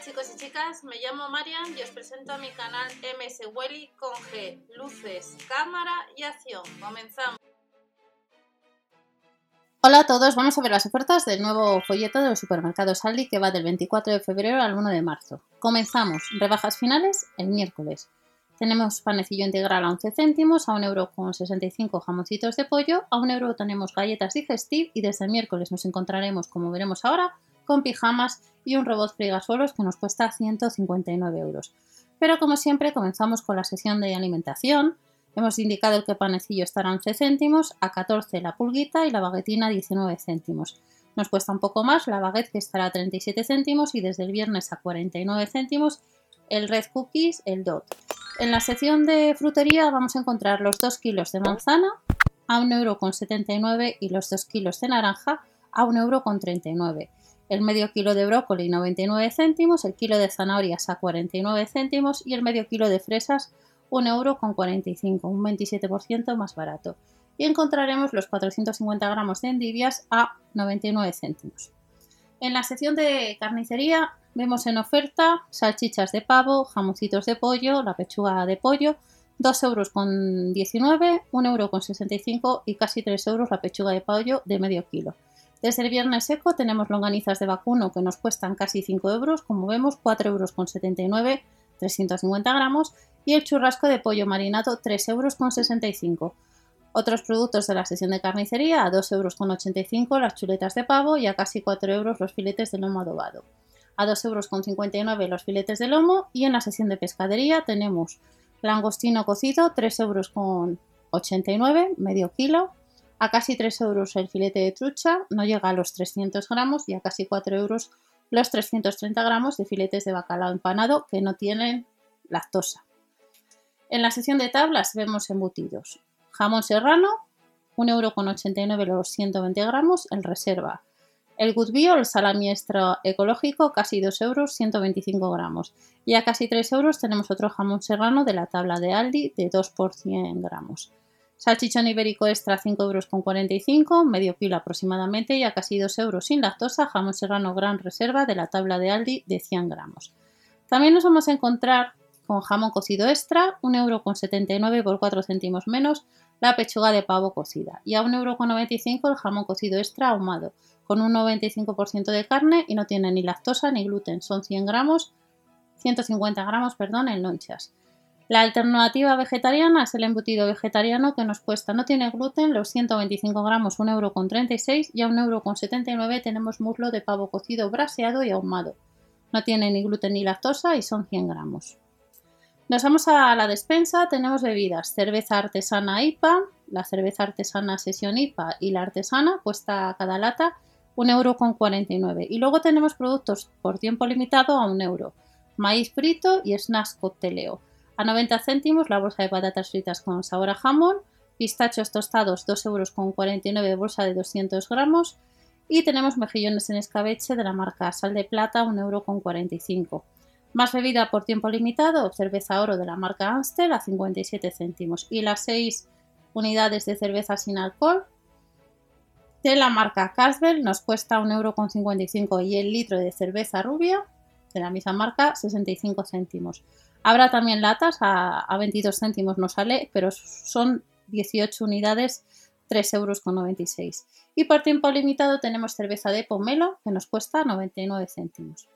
chicos y chicas, me llamo Marian y os presento a mi canal MS Welly con G, luces, cámara y acción. Comenzamos. Hola a todos, vamos a ver las ofertas del nuevo folleto de los supermercados Aldi que va del 24 de febrero al 1 de marzo. Comenzamos, rebajas finales el miércoles. Tenemos panecillo integral a 11 céntimos, a 1,65€ jamoncitos de pollo, a 1 euro tenemos galletas digestive y desde el miércoles nos encontraremos, como veremos ahora, con pijamas y un robot frigasuelos que nos cuesta 159 euros. Pero como siempre comenzamos con la sesión de alimentación. Hemos indicado que el panecillo estará a 11 céntimos, a 14 la pulguita y la baguetina 19 céntimos. Nos cuesta un poco más la baguette que estará a 37 céntimos y desde el viernes a 49 céntimos el red cookies, el dot. En la sección de frutería vamos a encontrar los 2 kilos de manzana a 1,79€ y los 2 kilos de naranja a 1,39€. El medio kilo de brócoli 99 céntimos, el kilo de zanahorias a 49 céntimos y el medio kilo de fresas 1,45€, un 27% más barato. Y encontraremos los 450 gramos de endivias a 99 céntimos. En la sección de carnicería vemos en oferta salchichas de pavo, jamoncitos de pollo, la pechuga de pollo, 2 euros con 19, 1 euro con 65 y casi 3 euros la pechuga de pollo de medio kilo. Desde el viernes seco tenemos longanizas de vacuno que nos cuestan casi 5 euros, como vemos 4 euros con 79, 350 gramos y el churrasco de pollo marinado 3 euros con 65. Otros productos de la sesión de carnicería a 2 euros con 85 las chuletas de pavo y a casi 4 euros los filetes de lomo adobado. A 2 euros con 59 los filetes de lomo y en la sesión de pescadería tenemos langostino cocido 3 euros con 89 medio kilo a casi 3 euros el filete de trucha, no llega a los 300 gramos y a casi 4 euros los 330 gramos de filetes de bacalao empanado que no tienen lactosa. En la sección de tablas vemos embutidos. Jamón serrano, 1,89€ los 120 gramos, el reserva. El Good Bio, el salami extra ecológico, casi 2 euros, 125 gramos. Y a casi 3 euros tenemos otro jamón serrano de la tabla de Aldi de 2 por 100 gramos. Salchichón ibérico extra 5 euros con 45, medio kilo aproximadamente y a casi 2 euros sin lactosa, jamón serrano gran reserva de la tabla de Aldi de 100 gramos. También nos vamos a encontrar con jamón cocido extra, 1 euro con 79 por 4 céntimos menos, la pechuga de pavo cocida y a 1 euro con 95 el jamón cocido extra ahumado con un 95% de carne y no tiene ni lactosa ni gluten, son 100 gramos, 150 gramos, perdón, en lonchas. La alternativa vegetariana es el embutido vegetariano que nos cuesta, no tiene gluten, los 125 gramos 1,36€ y a 1,79€ tenemos muslo de pavo cocido braseado y ahumado. No tiene ni gluten ni lactosa y son 100 gramos. Nos vamos a la despensa, tenemos bebidas, cerveza artesana IPA, la cerveza artesana sesión IPA y la artesana cuesta cada lata 1,49€ y luego tenemos productos por tiempo limitado a 1 euro, maíz frito y snacks cocteleo. A 90 céntimos la bolsa de patatas fritas con sabor a jamón, pistachos tostados 2,49 euros bolsa de 200 gramos y tenemos mejillones en escabeche de la marca Sal de Plata 1,45 euro. Más bebida por tiempo limitado, cerveza oro de la marca Amstel a 57 céntimos y las 6 unidades de cerveza sin alcohol de la marca Casbel nos cuesta 1,55 euro y el litro de cerveza rubia de la misma marca 65 céntimos. Habrá también latas a, 22 céntimos, no sale, pero son 18 unidades, 3,96 euros. Y por tiempo limitado tenemos cerveza de pomelo que nos cuesta 99 céntimos.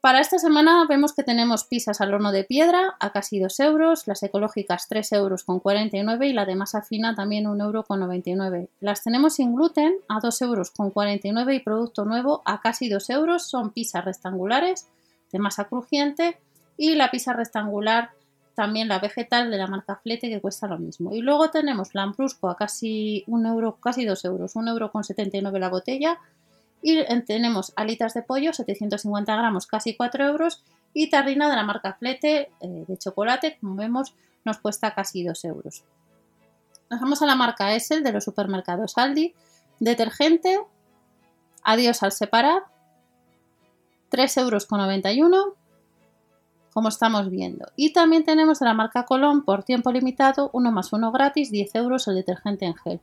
Para esta semana vemos que tenemos pizzas al horno de piedra a casi 2 euros, las ecológicas 3 euros con 49 y la de masa fina también 1 euro con 99. Las tenemos sin gluten a 2 euros con 49 y producto nuevo a casi 2 euros. Son pizzas rectangulares de masa crujiente y la pizza rectangular también la vegetal de la marca Flete que cuesta lo mismo. Y luego tenemos Lambrusco a casi un euro, casi 2 euros, 1 euro con 79 la botella. Y tenemos alitas de pollo, 750 gramos, casi 4 euros. Y tarrina de la marca Flete eh, de chocolate, como vemos, nos cuesta casi 2 euros. Nos vamos a la marca Essel de los supermercados Aldi. Detergente, adiós al separar, 3 euros con 91 como estamos viendo. Y también tenemos de la marca Colón por tiempo limitado, 1 más 1 gratis, 10 euros el detergente en gel.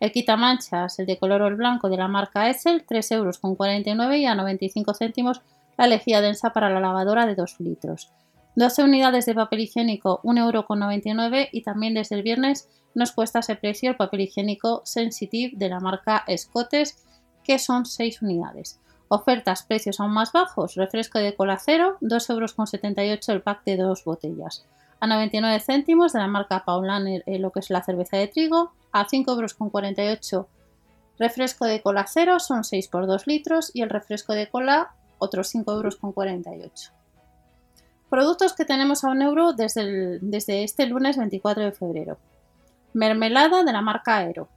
El quitamanchas, el de color blanco de la marca Essel, 3 euros con 49 y a 95 céntimos la lejía densa para la lavadora de 2 litros. 12 unidades de papel higiénico 1,99€ y también desde el viernes nos cuesta ese precio el papel higiénico Sensitive de la marca Scottes que son 6 unidades. Ofertas, precios aún más bajos. Refresco de cola cero, 2,78€ el pack de dos botellas. A 99 céntimos de la marca Paulaner eh, lo que es la cerveza de trigo. A 5,48€ refresco de cola cero, son 6 por 2 litros. Y el refresco de cola, otros 5,48€. Productos que tenemos a un euro desde, este lunes 24 de febrero. Mermelada de la marca Aero.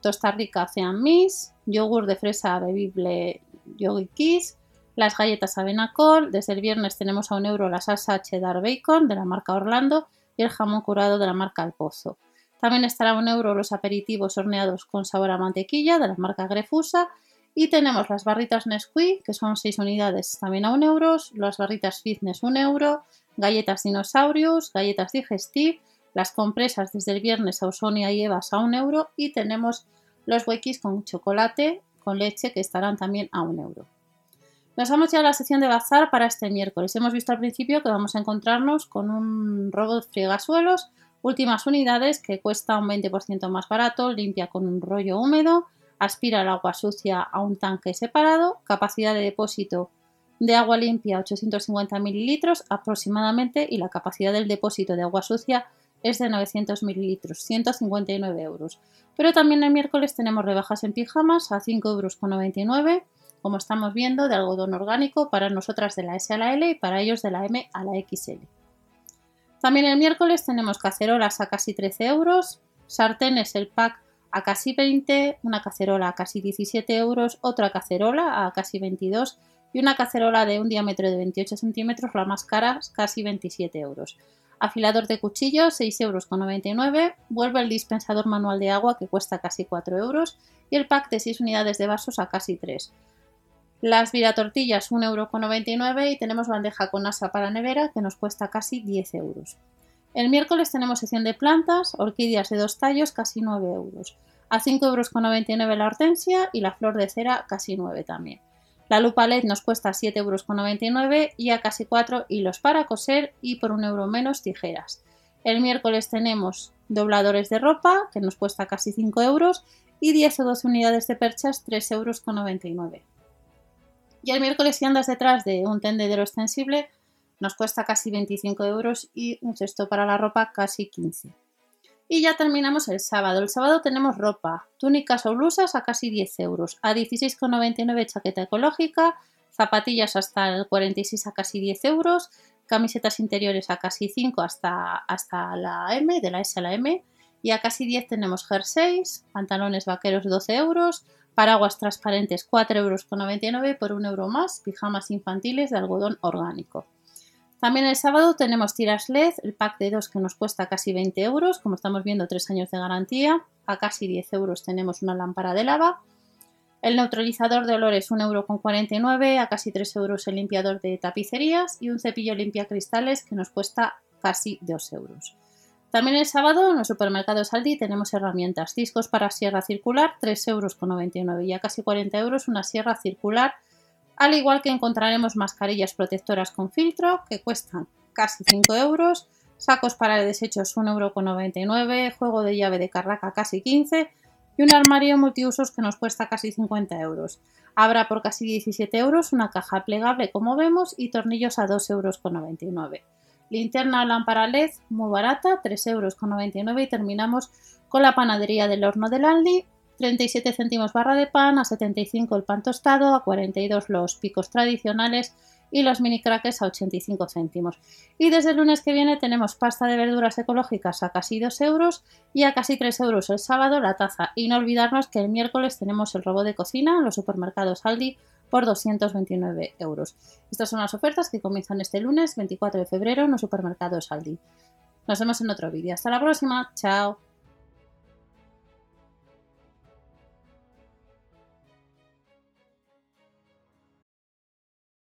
Tosta rica Ocean Miss. Yogur de fresa bebible Yogi Kiss, las galletas avena col, desde el viernes tenemos a un euro la salsa cheddar bacon de la marca Orlando y el jamón curado de la marca El Pozo. También estará a un euro los aperitivos horneados con sabor a mantequilla de la marca Grefusa y tenemos las barritas Nesquik, que son 6 unidades también a un euro, las barritas Fitness un euro, galletas Dinosaurios, galletas Digestive, las compresas desde el viernes a Ausonia y Evas a un euro y tenemos los Wakis con chocolate con leche que estarán también a un euro. Nos vamos ya a la sección de bazar para este miércoles. Hemos visto al principio que vamos a encontrarnos con un robot friegasuelos, últimas unidades que cuesta un 20% más barato, limpia con un rollo húmedo, aspira el agua sucia a un tanque separado, capacidad de depósito de agua limpia 850 mililitros aproximadamente y la capacidad del depósito de agua sucia es de 900 mililitros, 159 euros. Pero también el miércoles tenemos rebajas en pijamas a 5,99 euros, como estamos viendo, de algodón orgánico para nosotras de la S a la L y para ellos de la M a la XL. También el miércoles tenemos cacerolas a casi 13 euros, sartenes el pack a casi 20, una cacerola a casi 17 euros, otra cacerola a casi 22 y una cacerola de un diámetro de 28 centímetros, la más cara, casi 27 euros afilador de cuchillos 6,99 euros, vuelve el dispensador manual de agua que cuesta casi 4 euros y el pack de 6 unidades de vasos a casi 3. Las viratortillas 1,99 euros y tenemos bandeja con asa para nevera que nos cuesta casi 10 euros. El miércoles tenemos sección de plantas, orquídeas de dos tallos casi 9 euros. A 5,99 euros la hortensia y la flor de cera casi 9 también. La lupa LED nos cuesta 7,99 euros y a casi 4 hilos para coser y por un euro menos tijeras. El miércoles tenemos dobladores de ropa que nos cuesta casi 5 euros y 10 o 12 unidades de perchas 3,99 euros. Y el miércoles si andas detrás de un tendedero extensible nos cuesta casi 25 euros y un cesto para la ropa casi 15. Y ya terminamos el sábado. El sábado tenemos ropa, túnicas o blusas a casi 10 euros, a 16,99 chaqueta ecológica, zapatillas hasta el 46 a casi 10 euros, camisetas interiores a casi 5 hasta, hasta la M, de la S a la M, y a casi 10 tenemos jerseys, pantalones vaqueros 12 euros, paraguas transparentes 4,99 euros por un euro más, pijamas infantiles de algodón orgánico. También el sábado tenemos tiras LED, el pack de dos que nos cuesta casi 20 euros, como estamos viendo 3 años de garantía, a casi 10 euros tenemos una lámpara de lava, el neutralizador de olores 1,49 euro, a casi 3 euros el limpiador de tapicerías y un cepillo limpia cristales que nos cuesta casi 2 euros. También el sábado en los supermercados Aldi tenemos herramientas, discos para sierra circular 3,99 euros y a casi 40 euros una sierra circular al igual que encontraremos mascarillas protectoras con filtro que cuestan casi 5 euros, sacos para desechos 1,99 euro, juego de llave de carraca casi 15 y un armario multiusos que nos cuesta casi 50 euros. Habrá por casi 17 euros una caja plegable como vemos y tornillos a 2,99 euros. Linterna o lámpara LED muy barata, 3,99 euros y terminamos con la panadería del horno del Aldi 37 céntimos barra de pan, a 75 el pan tostado, a 42 los picos tradicionales y los mini crackers a 85 céntimos. Y desde el lunes que viene tenemos pasta de verduras ecológicas a casi 2 euros y a casi 3 euros el sábado la taza. Y no olvidarnos que el miércoles tenemos el robot de cocina en los supermercados Aldi por 229 euros. Estas son las ofertas que comienzan este lunes 24 de febrero en los supermercados Aldi. Nos vemos en otro vídeo. Hasta la próxima. Chao.